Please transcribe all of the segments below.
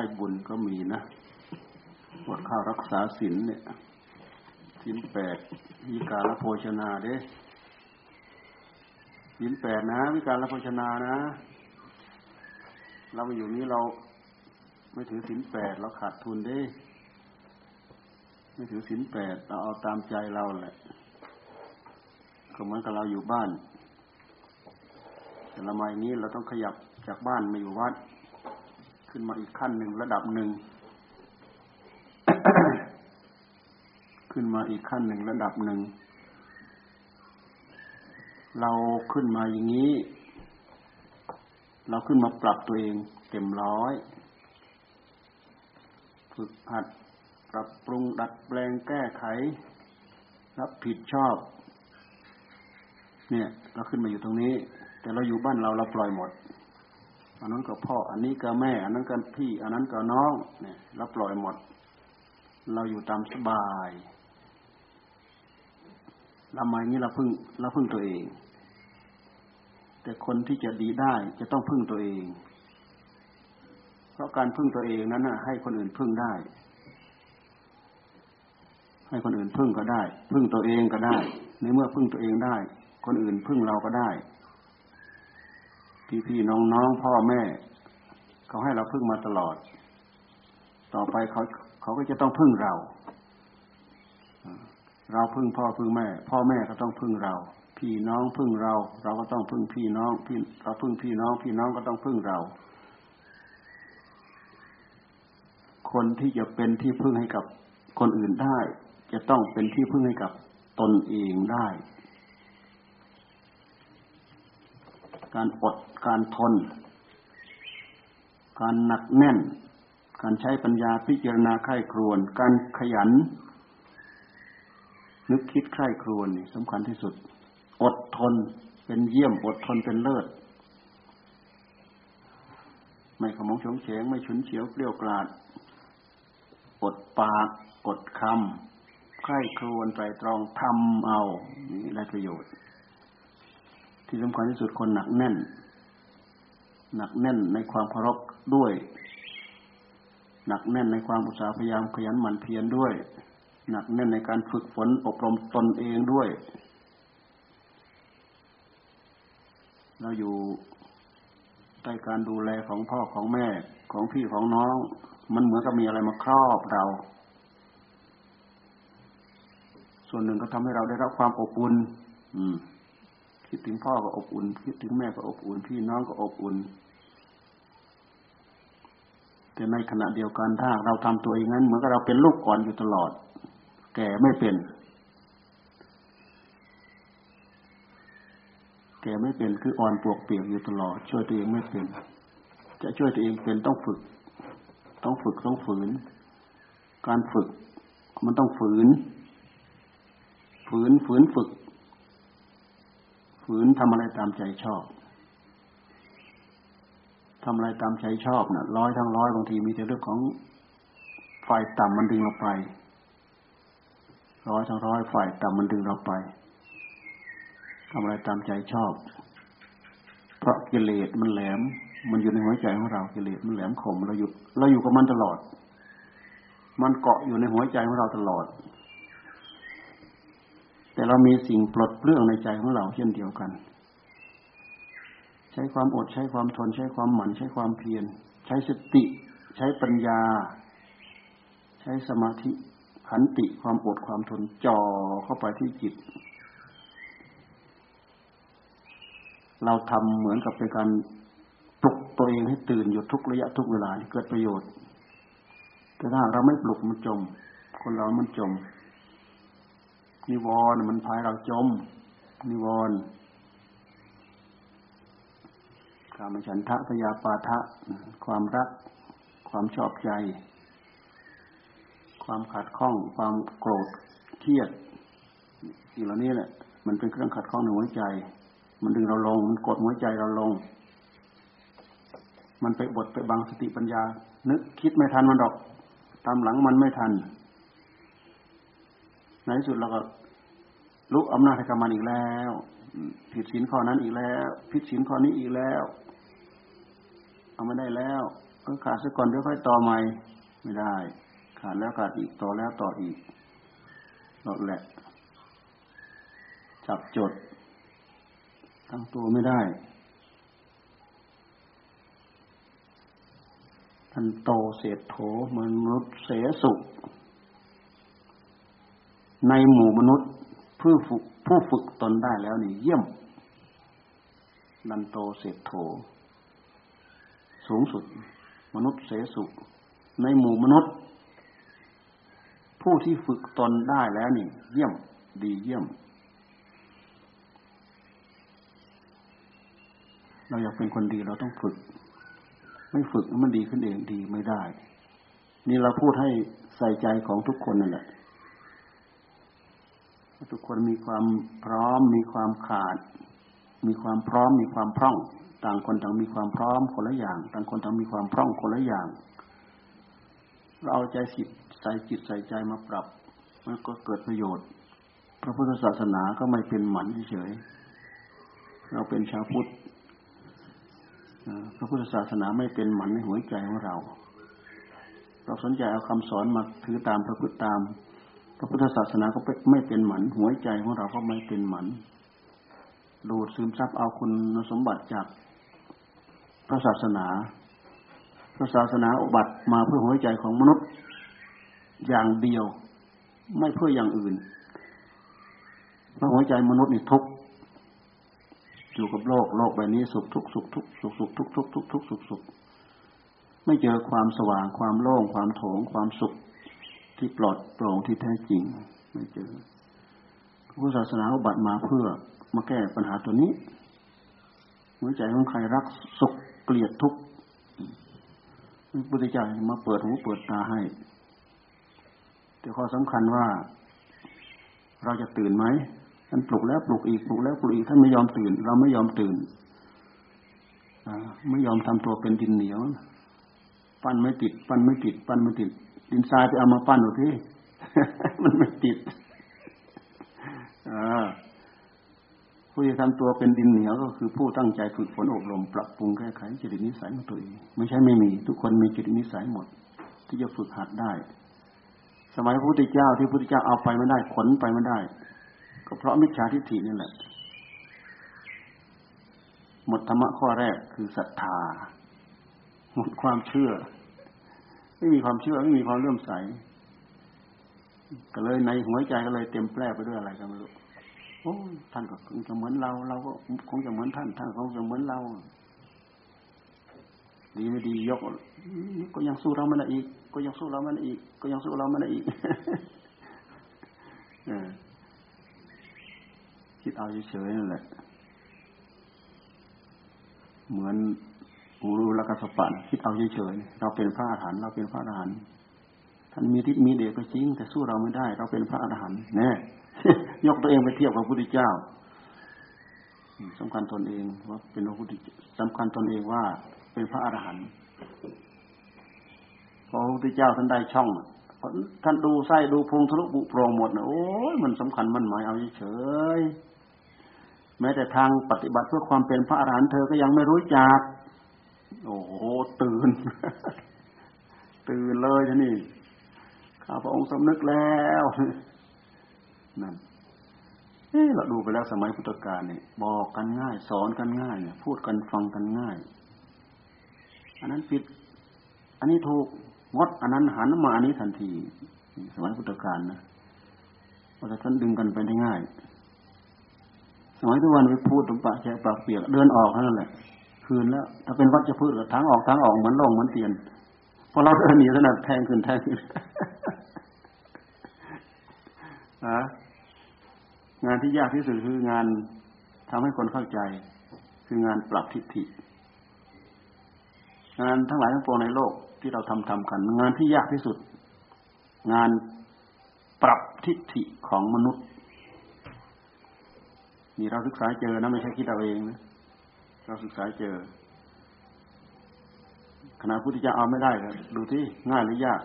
ได้บุญก็มีนะอดข้าวรักษาศีลเนี่ยศีลแปดวิการละโภชนาเด้ศีลแปดนะวิการละโภชนานะ เราอยู่นี้เราไม่ถือศีลแปดเราขาดทุนเด้ ไม่ถือศีลแปดเราเอาตามใจเราแหละก็เหมือนกับเราอยู่บ้านแต่ละมาอย่างนี้เราต้องขยับจากบ้านมาอยู่วัด ขึ้นมาอีกขั้นหนึ่งระดับหนึ่งขึ้นมาอีกขั้นหนึ่งระดับหนึ่ง เราขึ้นมาอย่างนี้ เราขึ้นมาปรับตัวเองเต็มร้อย ฝึกหัดปรับปรุงดัดแปลงแก้ไข รับผิดชอบ เนี่ย เราขึ้นมาอยู่ตรงนี้ แต่เราอยู่บ้านเราเราปล่อยหมด อันนั้นก็พ่อ อันนี้ก็แม่ อันนั้นก็พี่ อันนั้นก็น้องเนี่ยเราปล่อยหมด เราอยู่ตามสบายทำไมนี้เราพึ่งเราพึ่งตัวเอง แต่คนที่จะดีได้จะต้องพึ่งตัวเอง เพราะการพึ่งตัวเองนั้นนะให้คนอื่นพึ่งได้ ให้คนอื่นพึ่งก็ได้ พึ่งตัวเองก็ได้ ในเมื่อพึ่งตัวเองได้ คนอื่นพึ่งเราก็ได้ พี่พี่น้องน้องพ่อแม่เขาให้เราพึ่งมาตลอด ต่อไปเขาเขาก็จะต้องพึ่งเรา เราพึ่งพ่อพึ่งแม่ พ่อแม่ก็ต้องพึ่งเรา พี่น้องพึ่งเรา เราก็ต้องพึ่งพี่น้อง พี่เราพึ่งพี่น้อง พี่น้องก็ต้องพึ่งเรา คนที่จะเป็นที่พึ่งให้กับคนอื่นได้ จะต้องเป็นที่พึ่งให้กับตนเองได้ การอด การทน การหนักแน่น การใช้ปัญญาพิจารณาไข้ครวน การขยัน นึกคิดใคร่ครวญนี่สำคัญที่สุด อดทนเป็นเยี่ยม อดทนเป็นเลิศ ไม่ขมงชงเฉงไม่ฉุนเฉียวเปรี้ยวกราด อดปาก อดคำใคร่ครวญไตรตรองทำเอา นี่ได้ประโยชน์ ที่สำคัญที่สุดคนหนักแน่น หนักแน่นในความเคารพด้วย หนักแน่นในความอุตสาห์พยายามขยันหมั่นเพียรด้วย หนักแน่นในการฝึกฝนอบรมตนเองด้วย เราอยู่ใต้การดูแลของพ่อของแม่ของพี่ของน้อง มันเหมือนกับมีอะไรมาครอบเรา ส่วนหนึ่งก็ทำให้เราได้รับความอบอุ่นอืม คิดถึงพ่อก็อบอุ่น คิดถึงแม่ก็อบอุ่น พี่น้องก็อบอุ่น แต่ในขณะเดียวกันถ้าเราทำตัวเองนั้น เหมือนกับเราเป็นลูกอ่อนอยู่ตลอด แก่ไม่เป็น แก่ไม่เป็นคืออ่อนปวกเปียกอยู่ตลอด ช่วยตัวเองไม่เป็น จะช่วยตัวเองเป็นต้องฝึก ต้องฝึกต้องฝืน การฝึก มันต้องฝืน ฝืนฝืนฝึก ฝืนทำอะไรตามใจชอบทำอะไรตามใจชอบนะ่ะ ร้อยทั้งร้อยบางทีมีแต่เรื่องของไฟต่ำมันดึงเราไป ร้อยทั้งร้อยฝ่ายต่ำมันดึงเราไปทำอะไรตามใจชอบ เพราะกิเลสมันแหลม มันอยู่ในหัวใจของเรากิเลสมันแหลมคมเราอยู่เราอยู่กับมันตลอด มันเกาะอยู่ในหัวใจของเราตลอด แต่เรามีสิ่งปลดเปลื้องในใจของเราเช่นเดียวกัน ใช้ความอดใช้ความทน ใช้ความหมั่นใช้ความเพียร ใช้สติ ใช้ปัญญา ใช้สมาธิขันติความอดความทนจ่อเข้าไปที่จิต เราทำเหมือนกับเป็นการปลุกตัวเองให้ตื่นอยู่ทุกระยะทุกเวลาเกิดประโยชน์ แต่ถ้าเราไม่ปลุกมันจม คนเรามันจม นิวรณ์มันพายเราจม นิวรณ์กามฉันทะพยาปาทะ ความรัก ความชอบใจ ความขัดข้อง ความโกรธเครียดสิ่งเหล่านี้แหละ มันเป็นเครื่องขัดข้องในหัวใจ มันดึงเราลง มันกดหัวใจเราลง มันไปบดไปบังสติปัญญา นึกคิดไม่ทันมันดอก ตามหลังมันไม่ทัน ในที่สุดเราก็ลุกอำนาจให้กับมันอีกแล้ว ผิดศีลข้อนั้นอีกแล้ว ผิดศีลข้อนี้อีกแล้ว เอาไม่ได้แล้วก็ขาดซะก่อนเดี๋ยวค่อยต่อใหม่ ไม่ได้ ขาดแล้วขาดอีกต่อแล้วต่ออีกหลดแหละ จับจดตั้งตัวไม่ได้ ท่านโตเศษโถมนุษย์เสสุ ในหมู่มนุษย์ผู้ฝึกผู้ฝึกตนได้แล้วนี่เยี่ยมนันโตเศษโถสูงสุด มนุษย์เสสุในหมู่มนุษย์ ผู้ที่ฝึกตนได้แล้วนี่ เยี่ยมดีเยี่ยม เราอยากเป็นคนดีเราต้องฝึก ไม่ฝึกมันดีขึ้นเองดีไม่ได้ นี่เราพูดให้ใส่ใจของทุกคนนั่นแหละ ทุกคนมีความพร้อม มีความขาด มีความพร้อม มีความพร่อง ต่างคนต่างมีความพร้อมคนละอย่าง ต่างคนต่างมีความพร่องคนละอย่าง เราเอาใจสิใส่จิตใส่ใจมาปรับ มันก็เกิดประโยชน์ พระพุทธศาสนาก็ไม่เป็นหมันเฉย เราเป็นชาวพุทธพระพุทธศาสนาไม่เป็นหมันในหัวใจของเรา เราสนใจเอาคำสอนมาถือตามประพฤติตาม พระพุทธศาสนาก็ไม่เป็นหมัน หัวใจของเราก็ไม่เป็นหมัน ดูดซึมซับเอาคุณสมบัติจากพระศาสนา พระศาสนาอุบัติมาเพื่อหัวใจของมนุษย์ อย่างเดียว ไม่เพื่ออย่างอื่น เพราะหัวใจมนุษย์นี่ทุกอยู่กับโลกโลกใบนี้สุขทุกสุขทุกสุขสุขทุกทุกทุกทุกสุขสุขไม่เจอความสว่างความโล่งความโถงความสุข ที่ปลอดโปร่งที่แท้จริงไม่เจอพระพุทธศาสนาบัติมาเพื่อมาแก้ปัญหาตัวนี้หัวใจของใครรักสุขเกลียดทุกข์พระพุทธเจ้ามาเปิดหูเปิดตาให้ แต่ข้อสำคัญว่า เราจะตื่นไหมท่านปลุกแล้วปลุกอีกปลุกแล้วปลุกอีกท่านไม่ยอมตื่น เราไม่ยอมตื่นไม่ยอมทำตัวเป็นดินเหนียว ปั้นไม่ติด ปั้นไม่ติด ปั้นไม่ติด ดินทรายไปเอามาปั้นดูที่มันไม่ติดผู้ที่ทำตัวเป็นดินเหนียวก็คือผู้ตั้งใจฝึกฝนอบรมปรับปรุงแก้ไขจิตนิสัยของตัวเองไม่ใช่ไม่มี ทุกคนมีจิตนิสัยหมด ที่จะฝึกหัดได้ สมัยพระพุทธเจ้าที่พระพุทธเจ้าเอาไปไม่ได้ขนไปไม่ได้ ก็เพราะมิจฉาทิฏฐินี่แหละ หมดธรรมะข้อแรกคือศรัทธา หมดความเชื่อ ไม่มีความเชื่อไม่มีความเลื่อมใส ก็เลยในหัวใจก็เลยเต็มแปร่ไปด้วยอะไรกันไม่รู้โอ้ท่านก็คงจะเหมือนเรา เราก็คงจะเหมือนท่าน ท่านคงจะเหมือนเรา ดีไม่ดียกก็ยังสู้เราไม่ได้อีก ก็ยังสู้เราไม่ได้อีก ก็ยังสู้เราไม่ได้อีกคิดเอาเฉยๆนั่นแหละ เหมือน หูรู้แล้วก็สปันคิดเอาเฉยๆเราเป็นพระอรหันต์เราเป็นพระอรหันต์ท่านมีทิศมีเดชก็จริง แต่สู้เราไม่ได้ เราเป็นพระอรหันต์แน่ยกตัวเองไปเทียบกับพระพุทธเจ้าสำคัญตนเองว่าเป็นพระพุทธสำคัญตนเองว่า เป็นพระอรหันต์พอพระพุทธเจ้าท่านได้ช่องท่านดูไส้ดูพุงทะลุบุโปรงหมดนะโอ้ยมันสำคัญมันหมายเอาเฉยแม้แต่ทางปฏิบัติเพื่อความเป็นพระอรหันต์เธอก็ยังไม่รู้จัก โอ้โหตื่น ตื่นเลยท่านี่ข้าพระองค์สำนึกแล้วนั่นเฮ้เราดูไปแล้วสมัยพุทธกาลเนี่ยบอกกันง่าย สอนกันง่ายเนี่ยพูดกันฟังกันง่าย อันนั้นผิด อันนี้ถูกงดอันนั้นหันมาอันนี้ทันที สมัยพุทธกาลนะว่าจะท่านดึงกันไปได้ง่าย สมัยทุกวันไปพูดตรงปากแฉปากเปียกเดินออกนั่นแหละ คืนแล้ว ถ้าเป็นวัชพืชก็ทางออกทางออกเหมือนลงเหมือนเตียนพอเราเดินหนีขนาดแทงขึ้นแทงขึ้นนะงานที่ยากที่สุดคืองานทำให้คนเข้าใจ คืองานปรับทิฏฐิงานทั้งหลายทั้งปวงในโลกที่เราทำทำกัน งานที่ยากที่สุด งานปรับทิฏฐิของมนุษย์นี่เราศึกษาเจอนะไม่ใช่คิดเอาเองนะ เราศึกษาเจอขนาดพระพุทธเจ้าเอาไม่ได้เลยดูที่ง่ายหรือยาก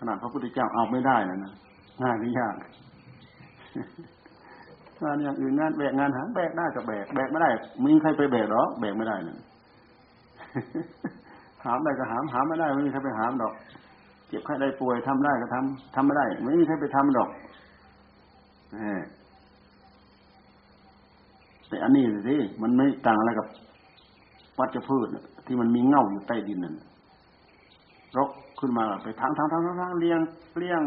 ขนาดพระพุทธเจ้าเอาไม่ได้นะนะง่ายหรือยากงานอย่างอื่นงานแบกงานหาแบกได้ก็แบกแบกไม่ได้มีใครไปแบกหรอแบกไม่ได้นี่ยหามได้ก็หามหามไม่ได้ไม่มีใครไปหามดอกเจ็บไข้ได้ป่วยทำได้ก็ทำทำไม่ได้ ไม่มีใครไปทำดอก แต่อันนี้สิมันไม่ต่างอะไรกับวัชพืชที่มันมีเง่าอยู่ใต้ดินนั่นรกขึ้นมาไปทางทางทางทางเลี้ยงเลี้ยง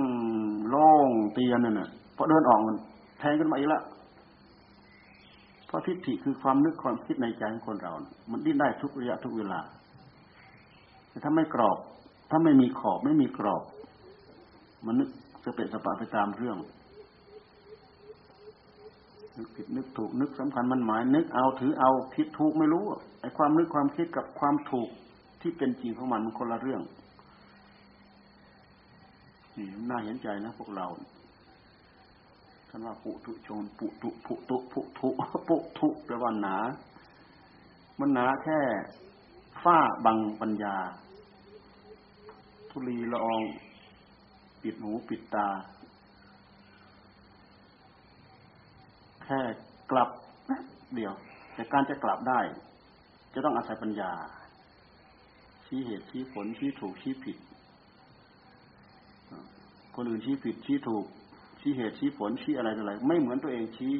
ล่องเตียนนั่นน่ะพอเดินออกมันแทงขึ้นมาอีกแล้วเพราะทิฏฐิคือความนึกความคิดในใจของคนเรา มันดิ้นได้ทุกระยะทุกเวลา แต่ถ้าไม่กรอบ ถ้าไม่มีขอบไม่มีกรอบ มันนึกจะเป็นสปะไปตามเรื่อง นึกผิดนึกถูกนึกสำคัญมันหมาย นึกเอาถือเอาคิดถูกไม่รู้ไอ้ความนึกความคิดกับความถูกที่เป็นจริงของมันมันคนละเรื่องนี่น่าเห็นใจนะพวกเราท่านว่าปุถุชนปุตุปุตุปุถุปุถุแปลว่าหนา มันหนาแค่ฝ้าบังปัญญา ทุลีละออง ปิดหูปิดตา แค่กลับเดียว แต่การจะกลับได้ จะต้องอาศัยปัญญา ชี้เหตุชี้ผลชี้ถูกชี้ผิด คนอื่นชี้ผิดชี้ถูก ชี้เหตุชี้ผลชี้อะไรอะไร ไม่เหมือนตัวเองชี้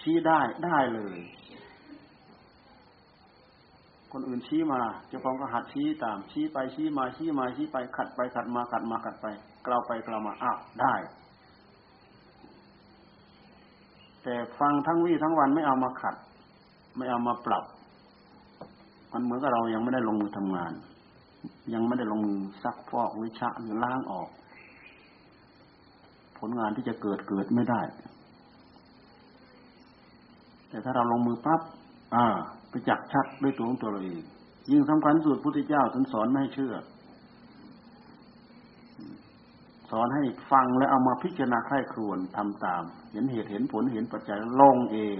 ชี้ได้ได้เลย คนอื่นชี้มาเจ้าของก็หัดชี้ตาม ชี้ไปชี้มาชี้มาชี้ไปขัดไปขัดมาขัดมาขัดไปกล่าวไปกล่าวมาอ้าวได้ แต่ฟังทั้งวี่ทั้งวันไม่เอามาขัด ไม่เอามาปรับ มันเหมือนกับเรายังไม่ได้ลงมือทำงาน ยังไม่ได้ลงมือซักฟอกวิชาหรือล้างออก ผลงานที่จะเกิดเกิดไม่ได้ แต่ถ้าเราลงมือปั๊บอ่าไปจักชัดด้วยตัวของตัวเราเองยิ่งสำคัญสุดพุทธเจ้าท่านสอนไม่ให้เชื่อ ส อนให้ฟังและเอามาพิจารณาใคร่ครวญทำตาม เห็นเหตุเห็นผลเห็นปัจจัยลงเอง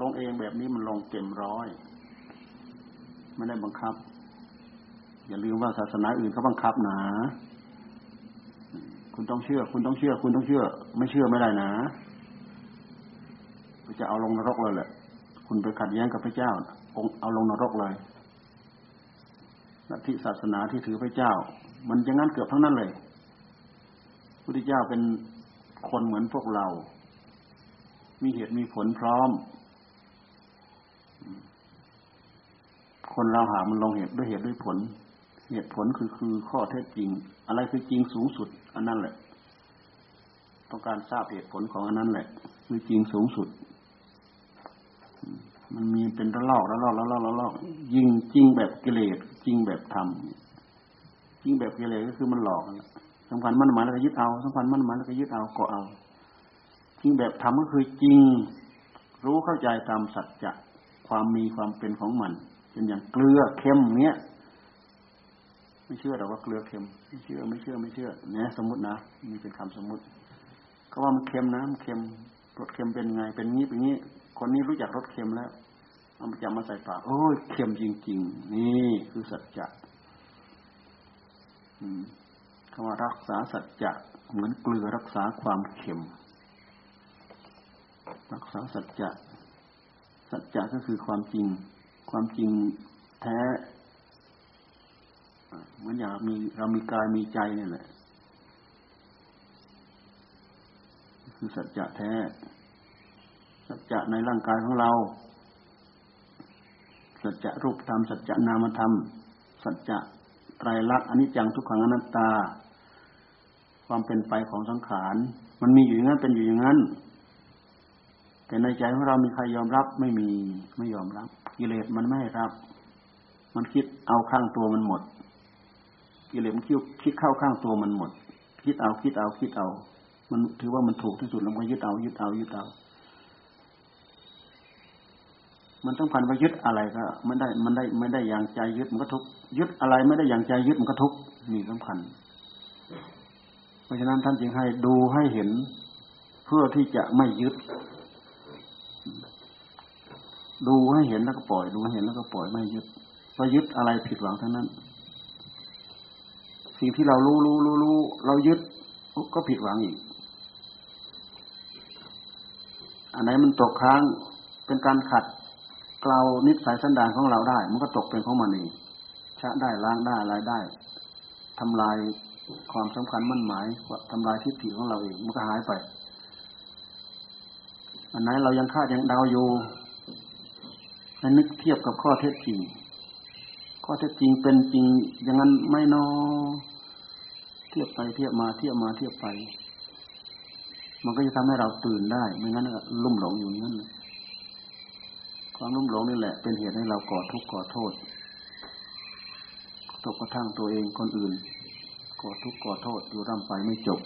ลงเองแบบนี้มันลงเต็มร้อยไม่ได้บังคับ อย่าลืมว่าศาสนาอื่นเขาบังคับนะคุณต้องเชื่อ คุณต้องเชื่อ คุณต้องเชื่อ ไม่เชื่อไม่ได้นะจะเอาลงนรกเลยแหละคุณไปขัดแย้งกับพระเจ้าองเอาลงนรกเลยลัทธิศาสนาที่ถือพระเจ้า มันจะงั้นเกือบทั้งนั้นเลย พุทธเจ้าเป็นคนเหมือนพวกเรา มีเหตุมีผลพร้อม คนเราหามันลงเหตุด้วยเหตุด้วยผล เหตุผลคือคือข้อเท็จจริง อะไรคือจริงสูงสุด อันนั้นแหละ ต้องการทราบเหตุผลของอันนั้นแหละ คือจริงสูงสุด มันมีเป็นระลอกระลอกระลอกระลอกยิงจริงแบบกิเลสจริงแบบธรรมจริงแบบกิเลสก็คือมันหลอกนะ สำคัญมั่นหมายแล้วก็ยึดเอาสำคัญมั่นหมายแล้วก็ยึดเอาก็เอาจริงแบบธรรมก็คือจริง รู้เข้าใจตามสัจจะความมีความเป็นของมันเป็นอย่างเกลือเค็มเนี้ยไม่เชื่อแต่ว่าเกลือเค็มไม่เชื่อไม่เชื่อไม่เชื่อเนี่ยสมมตินะมีเป็นคำสมมติเขาว่ามันเค็มนะมันเค็มรสเค็มเป็นไง เป็นงี้เป็นงี้ คนนี้รู้จักรสเค็มแล้วเอามาจับมาใส่ปากโอ้ยเค็มจริง ๆ นี่คือสัจจะ คำว่ารักษาสัจจะเหมือนเกลือรักษาความเค็ม รักษาสัจจะสัจจะก็คือความจริง ความจริงแท้เหมือนอย่างมีเรามีกายมีใจนี่แหละ คือสัจจะแท้ สัจจะในร่างกายของเรา สัจจะรูปธรรมสัจจะนามธรรม สัจจะไตรลักษณ์อนิจจังทุกขังอนัตตา ความเป็นไปของสังขาร มันมีอยู่อย่างนั้นเป็นอยู่อย่างนั้น แต่ในใจของเรามีใครยอมรับไม่มีไม่ยอมรับ กิเลสมันไม่รับ มันคิดเอาข้างตัวมันหมด กิเลสมันคิดคิดเข้าข้างตัวมันหมด คิดเอาคิดเอาคิดเอา มันถือว่ามันถูกที่สุดแล้วมันยึดเอายึดเอายึดเอา มันต้องพันไปยึดอะไรก็มันได้มันได้ไม่ได้อย่างใจยึดมันก็ทุกยึดอะไรไม่ได้อย่างใจยึดมันก็ทุกนี่สำคัญ เพราะฉะนั้นท่านจึงให้ดูให้เห็นเพื่อที่จะไม่ยึด ดูให้เห็นแล้วก็ปล่อย ดูให้เห็นแล้วก็ปล่อยไม่ยึดเพอยึดอะไรผิดหวังทั้งนั้น สิ่งที่เรารู้รู้รู้รู้เรายึดก็ผิดหวังอีก อันไหนมันตกค้างเป็นการขัดเกลานิสัยสันดานของเราได้ มันก็ตกเป็นของมันเองชะได้ล้างได้อะไรได้ทำลาย ความสำคัญมั่นหมายทำลายทิฏฐิของเราเองมันก็หายไป อันไหนเรายังคาดยังเดาอยู่ให้นึกเทียบกับข้อเท็จจริง ข้อเท็จจริงเป็นจริง อย่างนั้นไม่นอเทียบไปเทียบมาเทียบมาเทียบไป มันก็จะทำให้เราตื่นได้ ไม่งั้นก็ลุ่มหลงอยู่นั่นความลุ่มหลงนี่แหละ เป็นเหตุให้เราก่อทุกข์ก่อโทษตกกระทั่งตัวเองคนอื่น ก่อทุกข์ก่อโทษอยู่ร่ำไปไม่จบ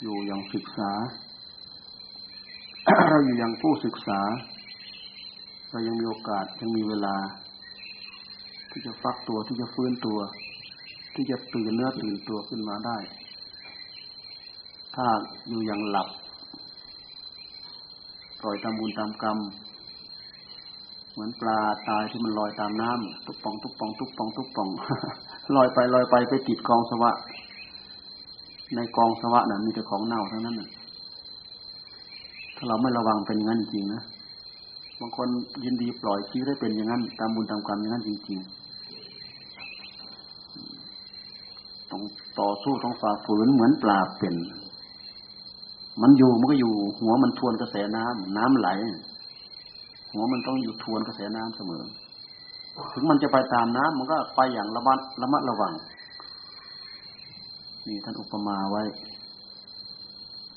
อยู่อย่างศึกษา เราอยู่อย่างผู้ศึกษา เรายังมีโอกาสยังมีเวลา ที่จะฟักตัวที่จะฟื้นตัว ที่จะตื่นเนื้อตื่นตัวขึ้นมาได้ ถ้าอยู่อย่างหลับปล่อยตามบุญตามกรรม มือนปลาตายที่มันลอยตามน้ำตุกปองตุกปองตุกปองตุกปองลอยไปลอยไปไปติดกองสวะ ในกองสวะนั้นมีแต่ของเน่าทั้งนั้นถ้าเราไม่ระวังเป็นอย่างนั้นจริงนะบางคนยินดีปล่อยชีวิตได้เป็นอย่างนั้น ตามบุญตามกรรมอย่างนั้นจริงๆต้องต่อสู้ต้องฝ่าฝืนเหมือนปลาเป็น มันอยู่มันก็อยู่ หัวมันทวนกระแสน้ำน้ำไหล หัวมันต้องอยู่ทวนกระแสน้ำเสมอ ถึงมันจะไปตามน้ำมันก็ไปอย่างระมัดระมัดระวังนี่ท่านอุปมาไว้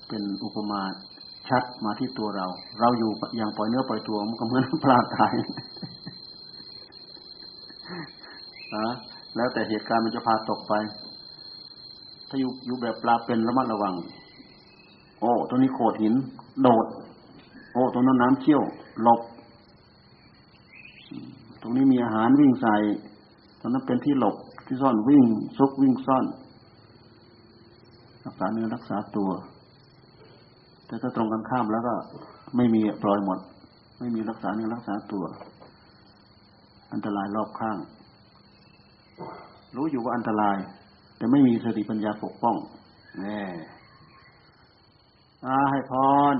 เป็นอุปมาชัดมาที่ตัวเรา เราอยู่อย่างปล่อยเนื้อปล่อยตัวมันก็เหมือนปลาตายนะแล้วแต่เหตุการณ์มันจะพาตกไป ถ้าอยู่อยู่แบบปลาเป็นระมัดระวัง โอ้ตัวนี้โขดหิน โดด โอ้ตัวนั้นน้ำเชี่ยวหลบ ตรงนี้มีอาหารวิ่งใส่ตรงนั้นเป็นที่หลบที่ซ่อนวิ่งซุกวิ่งซ่อน รักษาเนื้อรักษาตัว แต่ถ้าตรงกันข้ามแล้วก็ไม่มีปล่อยหมด ไม่มีรักษาเนื้อรักษาตัว อันตรายรอบข้าง รู้อยู่ว่าอันตราย แต่ไม่มีสติปัญญาปกป้องแน่อาให้พร